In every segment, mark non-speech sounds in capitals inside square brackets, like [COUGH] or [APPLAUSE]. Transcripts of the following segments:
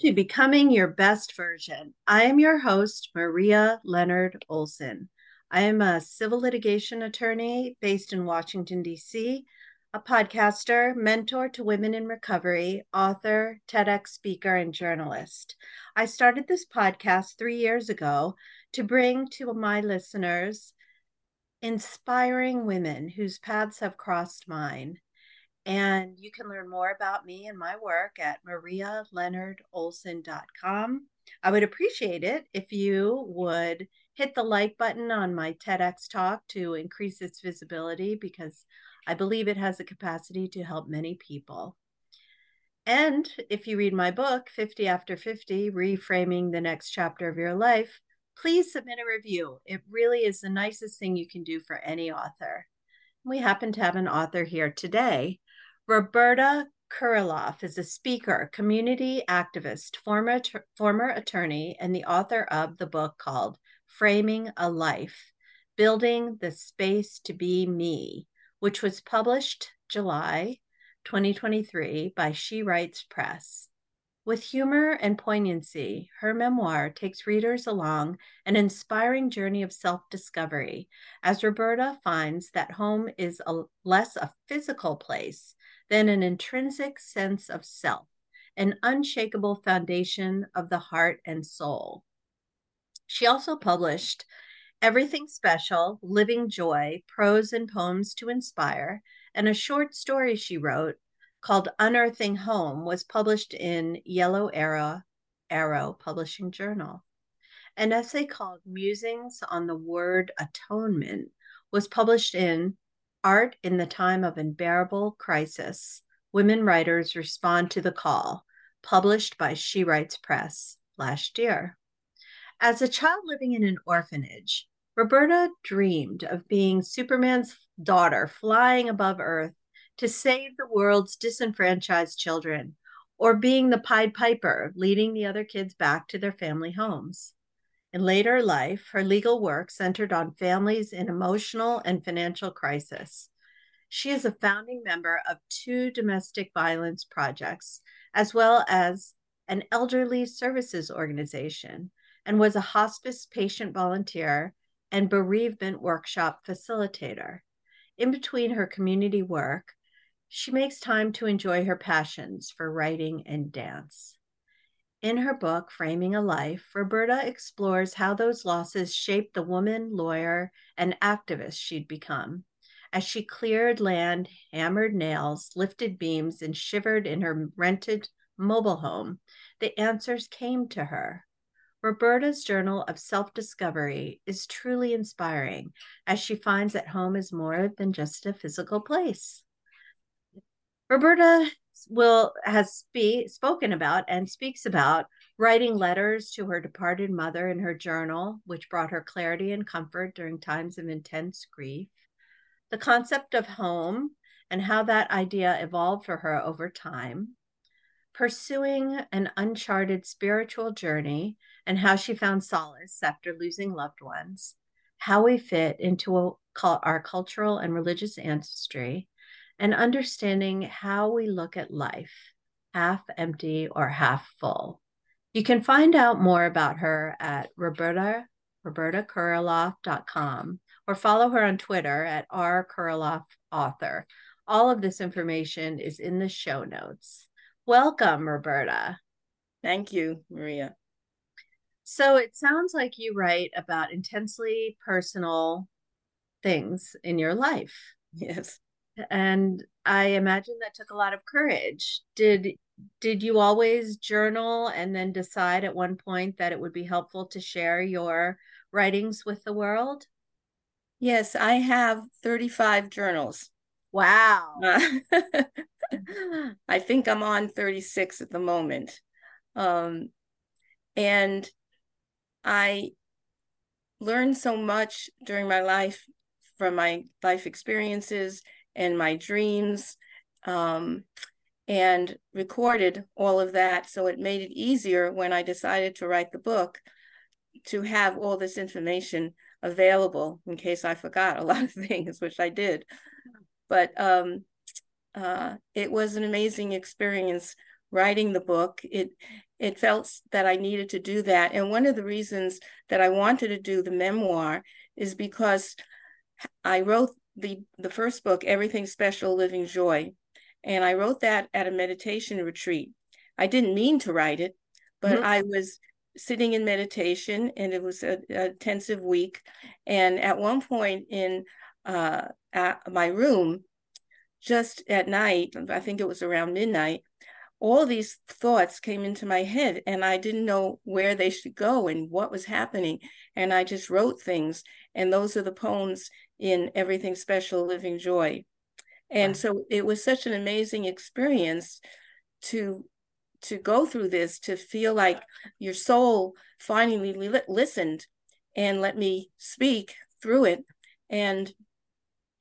to Becoming Your Best Version. I am your host, Maria Leonard Olson. I am a civil litigation attorney based in Washington, D.C., a podcaster, mentor to women in recovery, author, TEDx speaker, and journalist. I started this podcast three years ago to bring to my listeners inspiring women whose paths have crossed mine and you can learn more about me and my work at marialeonardolson.com. I would appreciate it if you would hit the like button on my TEDx talk to increase its visibility because I believe it has the capacity to help many people. And if you read my book, 50 After 50 Reframing the Next Chapter of Your Life, please submit a review. It really is the nicest thing you can do for any author. We happen to have an author here today Roberta Kuriloff is a speaker, community activist, former, former attorney, and the author of the book called Framing a Life Building the Space to Be Me, which was published July 2023 by She Writes Press. With humor and poignancy, her memoir takes readers along an inspiring journey of self discovery as Roberta finds that home is a, less a physical place than an intrinsic sense of self, an unshakable foundation of the heart and soul. She also published Everything Special, Living Joy, Prose and Poems to Inspire, and a short story she wrote called Unearthing Home was published in Yellow Arrow, Arrow Publishing Journal. An essay called Musings on the Word Atonement was published in Art in the Time of Unbearable Crisis Women Writers Respond to the Call, published by She Writes Press last year. As a child living in an orphanage, Roberta dreamed of being Superman's daughter flying above Earth to save the world's disenfranchised children, or being the Pied Piper leading the other kids back to their family homes. In later life, her legal work centered on families in emotional and financial crisis. She is a founding member of two domestic violence projects, as well as an elderly services organization, and was a hospice patient volunteer and bereavement workshop facilitator. In between her community work, she makes time to enjoy her passions for writing and dance. In her book, Framing a Life, Roberta explores how those losses shaped the woman, lawyer, and activist she'd become. As she cleared land, hammered nails, lifted beams, and shivered in her rented mobile home, the answers came to her. Roberta's journal of self discovery is truly inspiring as she finds that home is more than just a physical place. Roberta will has spe- spoken about and speaks about writing letters to her departed mother in her journal, which brought her clarity and comfort during times of intense grief. The concept of home and how that idea evolved for her over time. Pursuing an uncharted spiritual journey and how she found solace after losing loved ones. How we fit into a, our cultural and religious ancestry and understanding how we look at life, half empty or half full. You can find out more about her at Roberta, robertakuriloff.com or follow her on Twitter at rkuriloffauthor. All of this information is in the show notes. Welcome, Roberta. Thank you, Maria. So it sounds like you write about intensely personal things in your life. Yes and I imagine that took a lot of courage. Did did you always journal and then decide at one point that it would be helpful to share your writings with the world? Yes, I have 35 journals. Wow. Uh, [LAUGHS] I think I'm on 36 at the moment. Um, and I learned so much during my life from my life experiences and my dreams um, and recorded all of that. So it made it easier when I decided to write the book to have all this information available in case I forgot a [LAUGHS] lot of things, which I did. But um, uh, it was an amazing experience writing the book. It it felt that I needed to do that. And one of the reasons that I wanted to do the memoir is because I wrote the the first book, Everything Special Living Joy. And I wrote that at a meditation retreat. I didn't mean to write it, but mm-hmm. I was sitting in meditation and it was a intensive week. And at one point in uh, my room, just at night, I think it was around midnight, all these thoughts came into my head and I didn't know where they should go and what was happening. And I just wrote things. And those are the poems in Everything Special Living Joy. And wow. so it was such an amazing experience to to go through this to feel like your soul finally li- listened and let me speak through it and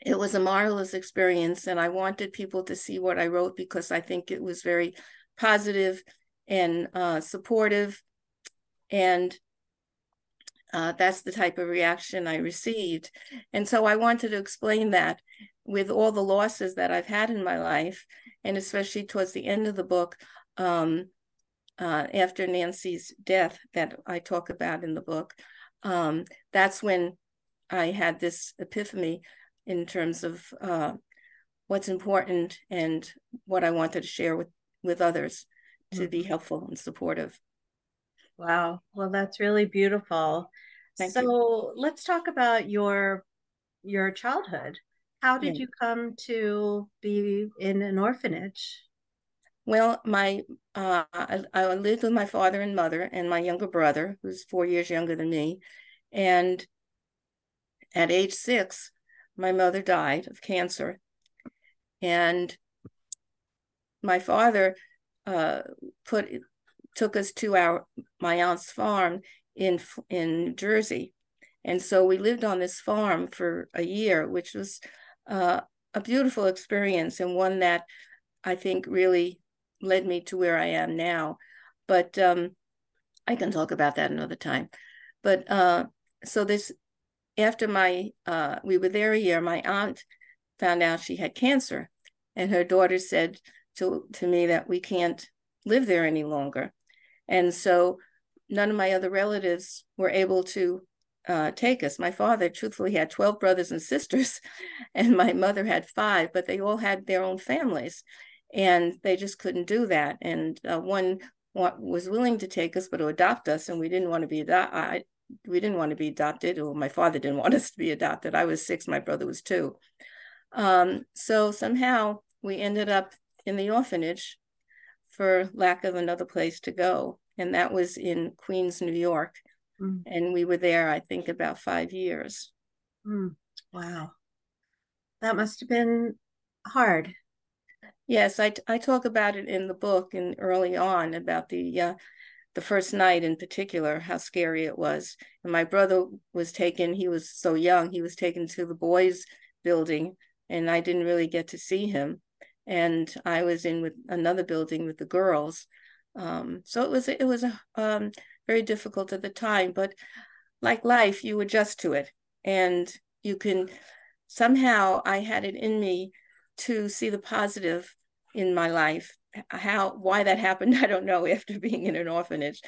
it was a marvelous experience and i wanted people to see what i wrote because i think it was very positive and uh, supportive and uh, that's the type of reaction i received and so i wanted to explain that with all the losses that i've had in my life and especially towards the end of the book um, uh, after nancy's death that i talk about in the book um, that's when i had this epiphany in terms of uh, what's important and what I wanted to share with with others to be mm-hmm. helpful and supportive. Wow. Well, that's really beautiful. Thank so you. let's talk about your your childhood. How did yeah. you come to be in an orphanage? Well, my uh, I, I, lived with my father and mother and my younger brother, who's four years younger than me. And at age six, my mother died of cancer. And my father uh, put took us to our my aunt's farm in in New Jersey, and so we lived on this farm for a year, which was uh, a beautiful experience and one that I think really led me to where I am now. But um, I can talk about that another time. But uh, so this after my uh, we were there a year, my aunt found out she had cancer, and her daughter said to to me that we can't live there any longer, and so none of my other relatives were able to uh, take us. My father, truthfully, had twelve brothers and sisters, [LAUGHS] and my mother had five, but they all had their own families, and they just couldn't do that. And uh, one was willing to take us, but to adopt us, and we didn't want to be adopted we didn't want to be adopted, or my father didn't want [LAUGHS] us to be adopted. I was six, my brother was two. Um, so somehow we ended up in the orphanage for lack of another place to go. And that was in Queens, New York. Mm. And we were there, I think, about five years. Mm. Wow. That must have been hard. Yes, I, I talk about it in the book and early on about the uh, the first night in particular, how scary it was. And my brother was taken, he was so young, he was taken to the boys' building, and I didn't really get to see him. And I was in with another building with the girls. Um, so it was it was um, very difficult at the time, but like life, you adjust to it, and you can somehow I had it in me to see the positive in my life. How why that [LAUGHS] happened i don't know after being in an orphanage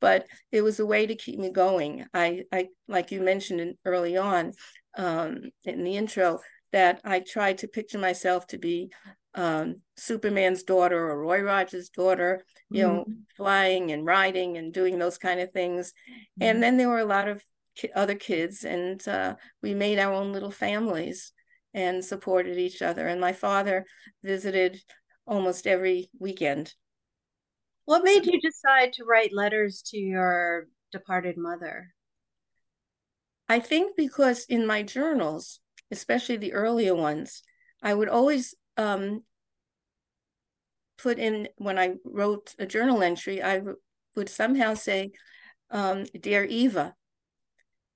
but it was a way to keep me going. I i like you mentioned early on um, in the intro that i tried to picture myself to be um, superman's daughter or roy rogers daughter you mm-hmm. know flying and riding and doing those kind of things mm-hmm. and then there were a lot of ki- other kids and uh, we made our own little families and supported each other and my father visited almost every weekend. What made you decide to write letters to your departed mother? I think because in my journals, especially the earlier ones, I would always um, put in when I wrote a journal entry, I would somehow say, um, Dear Eva.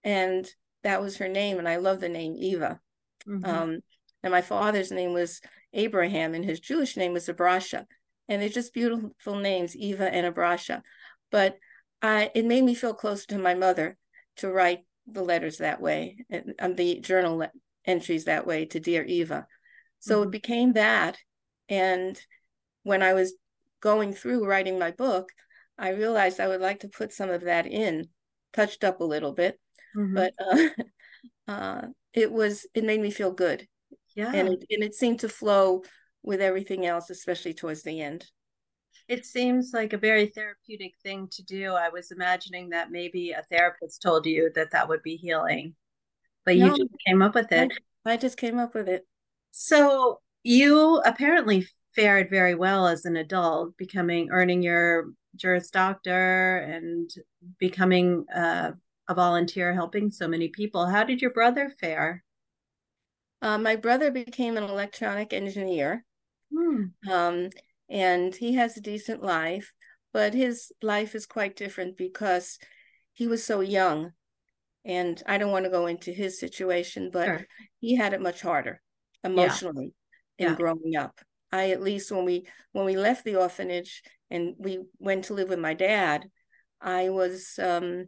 And that was her name. And I love the name Eva. Mm-hmm. Um, and my father's name was Abraham, and his Jewish name was Abrasha. And they're just beautiful names, Eva and Abrasha. But I, it made me feel closer to my mother to write the letters that way, and, and the journal entries that way to Dear Eva. So mm-hmm. it became that. And when I was going through writing my book, I realized I would like to put some of that in, touched up a little bit, mm-hmm. but uh, [LAUGHS] uh, it was it made me feel good. Yeah, and it, and it seemed to flow with everything else, especially towards the end. It seems like a very therapeutic thing to do. I was imagining that maybe a therapist told you that that would be healing, but no, you just came up with it. I, I just came up with it. So you apparently fared very well as an adult, becoming earning your Juris Doctor and becoming uh, a volunteer helping so many people. How did your brother fare? Uh, my brother became an electronic engineer, hmm. um, and he has a decent life, but his life is quite different because he was so young. And I don't want to go into his situation, but sure. he had it much harder emotionally yeah. in yeah. growing up. I at least when we when we left the orphanage and we went to live with my dad, I was um,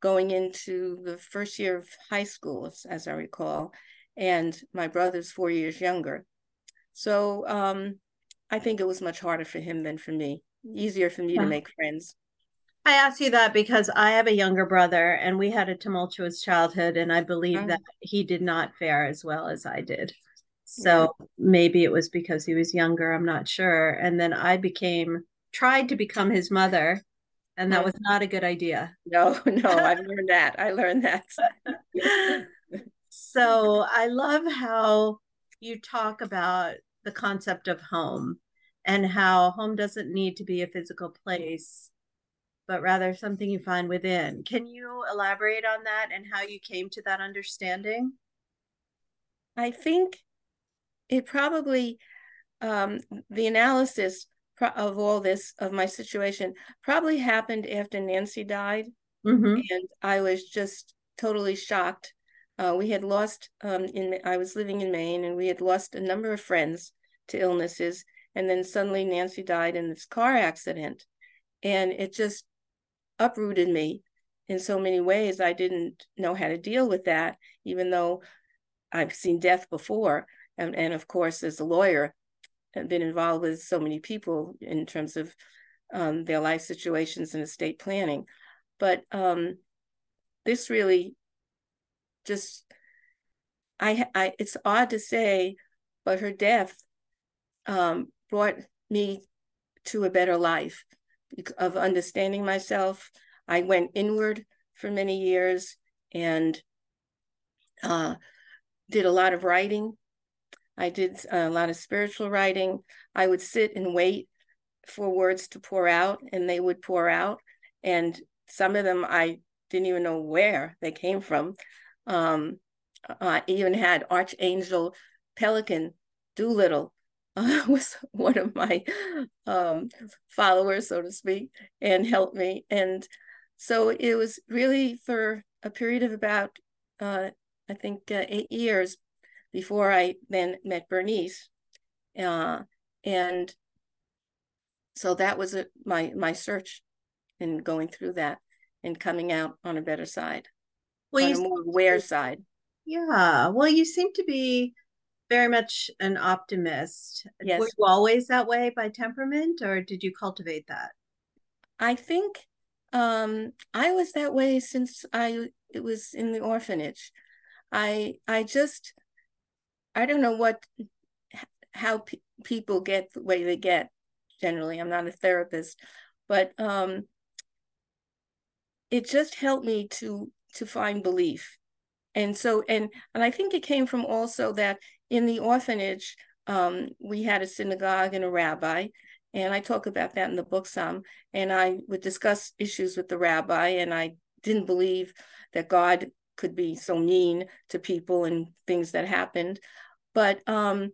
going into the first year of high school, as I recall, and my brother's four years younger. So um, I think it was much harder for him than for me. Easier for me yeah. to make friends. I ask you that because I have a younger brother and we had a tumultuous childhood, and I believe that he did not fare as well as I did. So yeah. maybe it was because he was younger, I'm not sure. And then I became tried to become his mother, and that was not a good idea. No, [LAUGHS] no, I learned that. I learned that. so I love how you talk about the concept of home and how home doesn't need to be a physical place but rather something you find within. Can you elaborate on that and how you came to that understanding? I think it probably um, the analysis of all this of my situation probably happened after Nancy died, mm-hmm. and I was just totally shocked. Uh, we had lost um, in I was living in Maine, and we had lost a number of friends to illnesses, and then suddenly Nancy died in this car accident, and it just uprooted me in so many ways. I didn't know how to deal with that, even though I've seen death before and, and of course as a lawyer I've been involved with so many people in terms of um, their life situations and estate planning but um, this really just I, I it's odd to say but her death um, brought me to a better life of understanding myself i went inward for many years and uh, did a lot of writing I did a lot of spiritual writing. I would sit and wait for words to pour out, and they would pour out. And some of them I didn't even know where they came from. Um, I even had Archangel Pelican Doolittle uh, [LAUGHS] was one of my um, followers, so to speak, and helped me. And so it was really for a period of about, uh, I think, uh, eight years before I then met Bernice. Uh, and so that was a, my my search in going through that and coming out on a better side, well, on a more aware side. Yeah. Well, you seem to be very much an optimist. Yes. Were you always that way by temperament, or did you cultivate that? I think um, I was that way since I it was in the orphanage. I I just I don't know what how pe- people get the way they get. Generally, I'm not a therapist, but um, it just helped me to to find belief, and so and and I think it came from also that in the orphanage um, we had a synagogue and a rabbi, and I talk about that in the book some, and I would discuss issues with the rabbi, and I didn't believe that God could be so mean to people and things that happened. But um,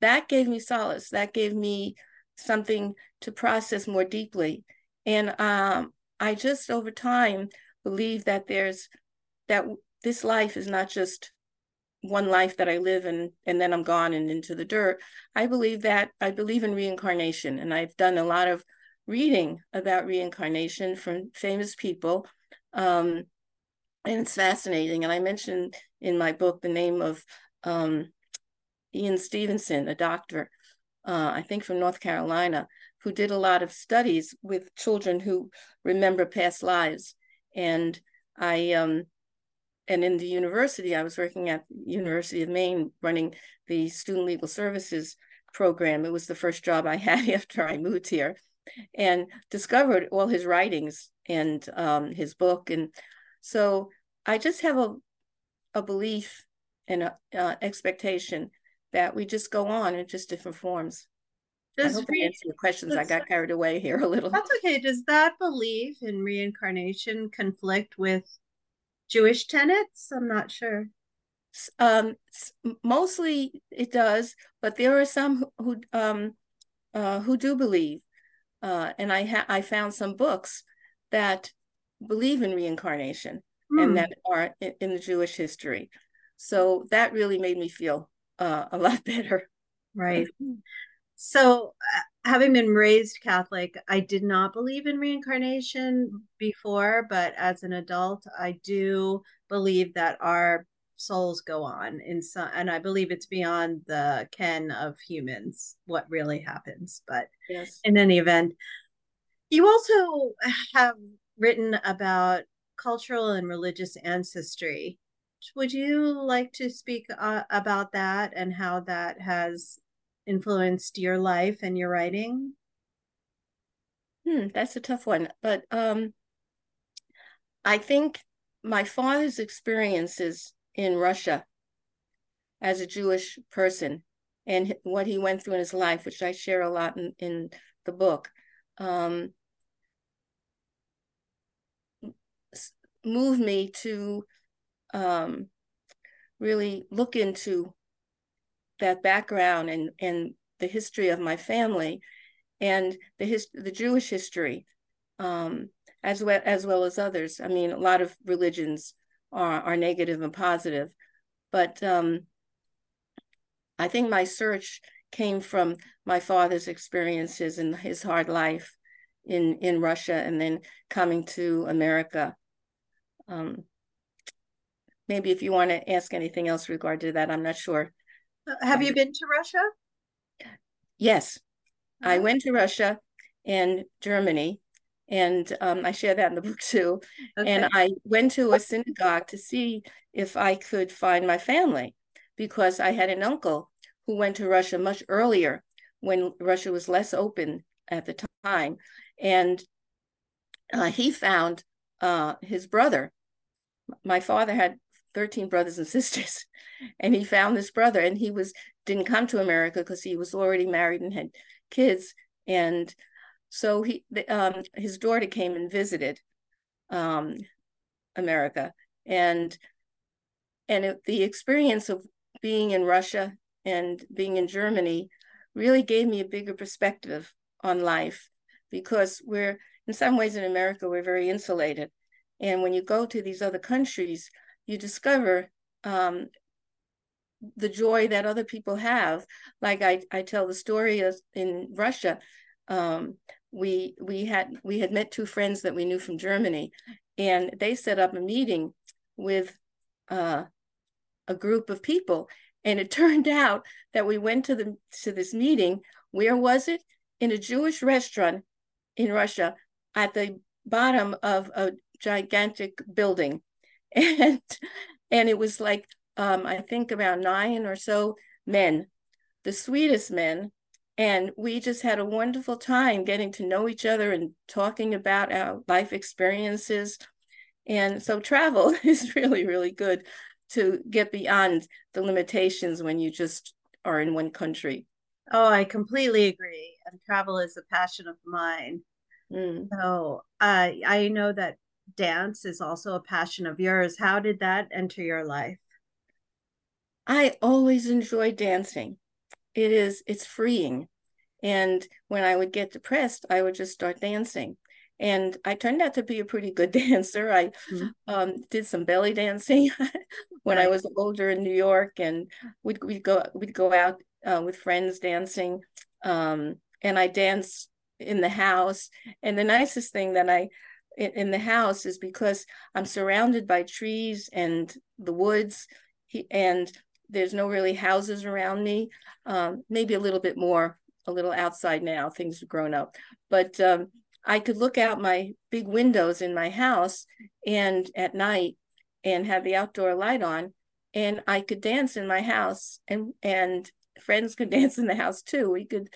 that gave me solace. That gave me something to process more deeply. And um, I just over time believe that there's that this life is not just one life that I live and and then I'm gone and into the dirt. I believe that I believe in reincarnation and I've done a lot of reading about reincarnation from famous people. Um, and it's fascinating. And I mentioned in my book the name of um, Ian Stevenson, a doctor uh, I think from North Carolina, who did a lot of studies with children who remember past lives. And I, um, and in the university, I was working at University of Maine running the Student Legal Services program. It was the first job I [LAUGHS] had after I moved here and discovered all his writings and um, his book. And so I just have a, a belief and an uh, expectation that we just go on in just different forms. Does I hope re- I answer your questions. I got carried away here a little. That's okay. Does that belief in reincarnation conflict with Jewish tenets? I'm not sure. Um, mostly it does, but there are some who um, uh, who do believe, uh, and I ha- I found some books that believe in reincarnation mm. and hmm. that are in, in, the Jewish history. So that really made me feel uh, a lot [LAUGHS] better. Right. [LAUGHS] So, uh, having been raised Catholic, I did not believe in reincarnation before, but as an adult, I do believe that our souls go on in some, and I believe it's beyond the ken of humans what really happens. But yes. in any event, you also have written about cultural and religious ancestry. Would you like to speak uh, about that and how that has influenced your life and your writing? Hmm, that's a tough one. But um, I think my father's experiences in Russia as a Jewish person and what he went through in his life, which I share a lot in, in the book, um, moved me to um, really look into that background and and the history of my family and the his, the Jewish history um, as well as well as others. I mean, a lot of religions are are negative and positive, but um, I think my search came from my father's experiences and his hard life in in Russia and then coming to America. Um, maybe if you want to ask anything else regard to that, I'm not sure. Have you been to Russia? Yes, I went to Russia and Germany, and um, I share that in the [LAUGHS] book too. Okay. And I went to a synagogue to see if I could find my family because I had an uncle who went to Russia much earlier when Russia was less open at the time. And uh, he found uh, his brother. My father had 13 brothers and [LAUGHS] sisters and he found this brother and he was didn't come to america because he was already married and had kids and so he um, his daughter came and visited um, america and and it, the experience of being in russia and being in germany really gave me a bigger perspective on life because we're in some ways in america we're very insulated and when you go to these other countries you discover um, the joy that other people have. Like I, I tell the story of in Russia, um, we we had we had met two friends that we knew from Germany, and they set up a meeting with uh, a group of people, and it [LAUGHS] turned out that we went to the to this meeting. Where was it? In a Jewish restaurant in Russia, at the bottom of a gigantic building [LAUGHS] and and it was like um, I think about nine or so men, the sweetest men, and we just had a wonderful time getting to know each other and talking about our life experiences. And so travel [LAUGHS] is really, really good to get beyond the limitations when you just are in one country. Oh, I completely agree. And travel is a passion of mine. Mm. So uh, I know that dance is also a passion of yours. How did that enter your life? I always enjoy dancing. It is it's freeing. And when I would get depressed, I would just start dancing. And I turned out to be a pretty good [LAUGHS] dancer. I mm-hmm. um, did some belly dancing [LAUGHS] when right. I was older in New York, and we'd, we'd go we'd go out uh, with friends dancing. Um, and I dance in the house. And the nicest thing that I in, in the house is because I'm surrounded by trees and the woods, and there's no really houses around me. Um, maybe a little bit more a little outside now. Things have grown up, but um, I could look out my big windows in my house and at night and have the outdoor light on, and I could dance in my house, and and friends could [LAUGHS] dance in the house too. We could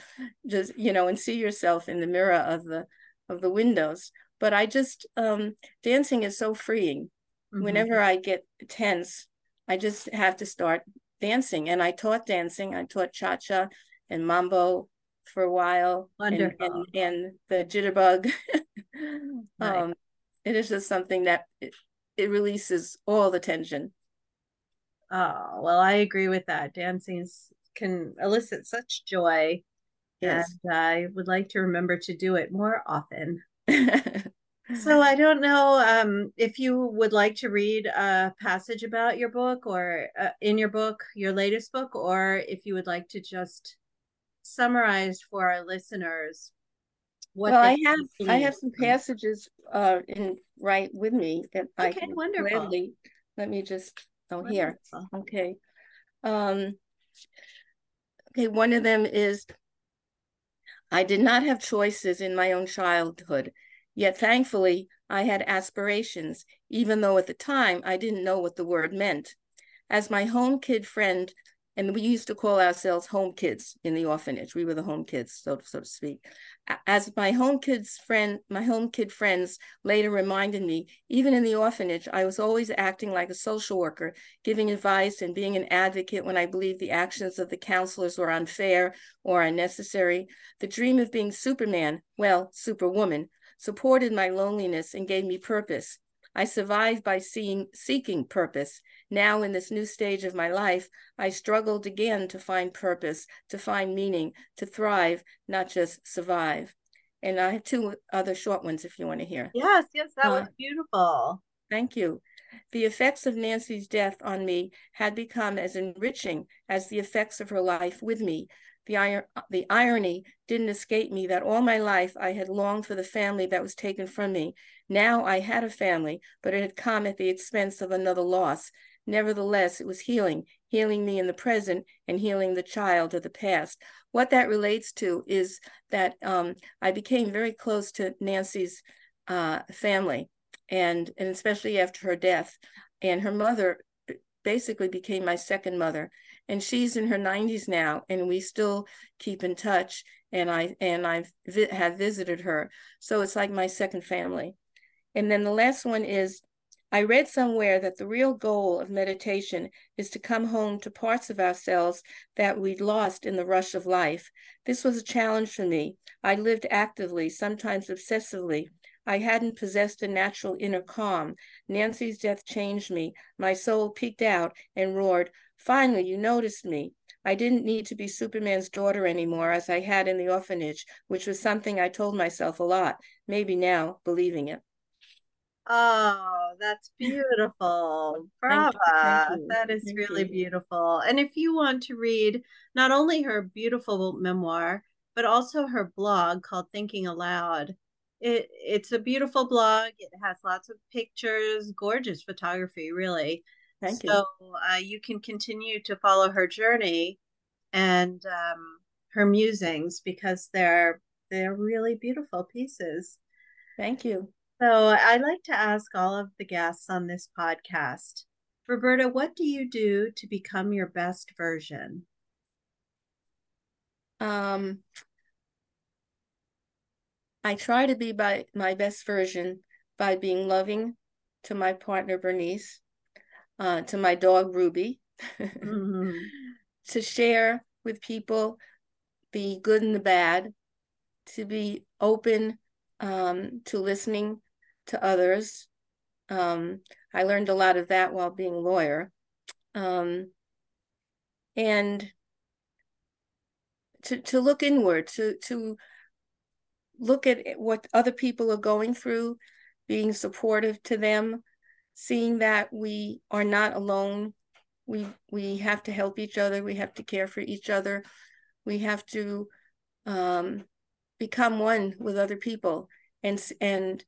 just you know and see yourself in the mirror of the of the windows. But I just um, dancing is so freeing. Mm-hmm. Whenever I get tense, I just have to start dancing. And I taught dancing. I taught cha cha and mambo for a while. Wonderful. And, and, and the jitterbug. [LAUGHS] right. um, it is just something that it, it releases all the tension. Oh, well, I agree with that. Dancing can elicit such joy. Yes. And I would like to remember to do it more often. [LAUGHS] so I [LAUGHS] don't know um, if you would like to read a passage about your book or uh, in your book, your latest book, or if you would like to just summarize for our listeners what well, I have I have some passages uh, in right with me that okay, I can wonderful. Gladly, let me just oh wonderful. here okay um okay one of them is I did not have choices in my own childhood Yet thankfully, I had aspirations, even though at the time I didn't know what the word meant. As my home kid friend, and we used to call ourselves home kids in the orphanage. We were the home kids, so, so to speak. As my home kids friend, my home kid friends later reminded me, even in the orphanage, I was always acting like a social worker, giving advice and being an advocate when I believed the actions of the counselors were unfair or unnecessary. The dream of being Superman, well, Superwoman, supported my loneliness and gave me purpose. I survived by seeing, seeking purpose. Now, in this new stage of my life, I struggled again to find purpose, to find meaning, to thrive, not just survive. And I have two other short ones if you want to hear. Yes, yes, that uh, was beautiful. Thank you. The effects of Nancy's death on me had become as enriching as the effects of her life with me, the, the irony didn't escape me that all my life I had longed for the family that was taken from me. Now I had a family, but it had come at the expense of another loss. Nevertheless, it was healing, healing me in the present and healing the child of the past. What that relates to is that um, I became very close to Nancy's uh, family, and, and especially after her death. And her mother basically became my second mother and she's in her 90s now and we still keep in touch and i and i vi- have visited her. So it's like my second family. And then the last one is i read somewhere that the real goal of meditation is to come home to parts of ourselves that we'd lost in the rush of life. This was a challenge for me. I lived actively sometimes obsessively. I hadn't possessed a natural inner calm. Nancy's death changed me. My soul peeked out and roared, Finally, you noticed me. I didn't need to be Superman's daughter anymore as I had in the orphanage, which was something I told myself a lot, maybe now believing it. Oh, that's beautiful. Brava. Thank you. That is Thank really you. beautiful. And if you want to read not only her beautiful memoir, but also her blog called Thinking Aloud, it, it's a beautiful blog. It has lots of pictures, gorgeous photography, really. Thank you. So uh, you can continue to follow her journey and um, her musings because they're they're really beautiful pieces. Thank you. So I'd like to ask all of the guests on this podcast, Roberta, what do you do to become your best version? Um, I try to be by my best version by being loving to my partner Bernice, uh, to my dog Ruby, mm-hmm. [LAUGHS] to share with people the good and the bad, to be open um, to listening to others. Um, I learned a lot of that while being a lawyer. Um, and to, to look inward, to, to look at what other people are going through, being supportive to them, seeing that we are not alone. We we have to help each other. We have to care for each other. We have to um, become one with other people and and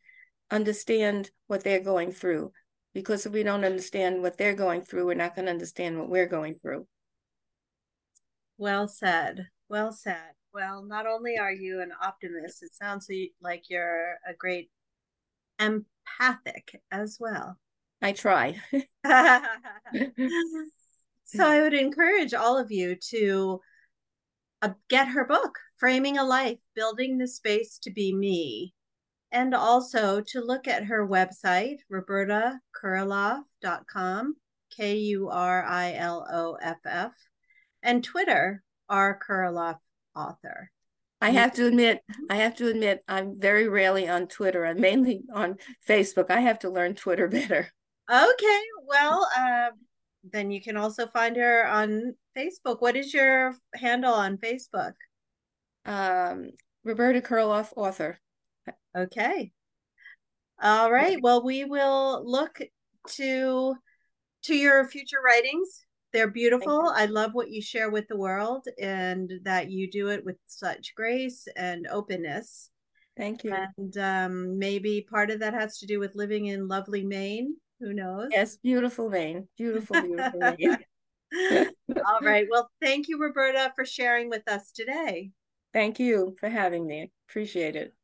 understand what they're going through. Because if we don't understand what they're going through, we're not going to understand what we're going through. Well said. Well said. Well, not only are you an optimist, it sounds like you're a great empathic as well. I try. [LAUGHS] so I would encourage all of you to uh, get her book, Framing a Life Building the Space to Be Me, and also to look at her website, robertakuriloff.com, K U R I L O F F, and Twitter, R. Kuriloff Author. I have to admit, I have to admit, I'm very rarely on Twitter. I'm mainly on Facebook. I have to learn Twitter better. Okay, well, uh, then you can also find her on Facebook. What is your handle on Facebook? Um, Roberta Kuriloff, author. Okay. All right. Well, we will look to to your future writings. They're beautiful. I love what you share with the world and that you do it with such grace and openness. Thank you. And um, maybe part of that has to do with living in lovely Maine. Who knows? Yes, beautiful Maine. Beautiful, beautiful. [LAUGHS] [LAUGHS] All right. Well, thank you, Roberta, for sharing with us today. Thank you for having me. Appreciate it.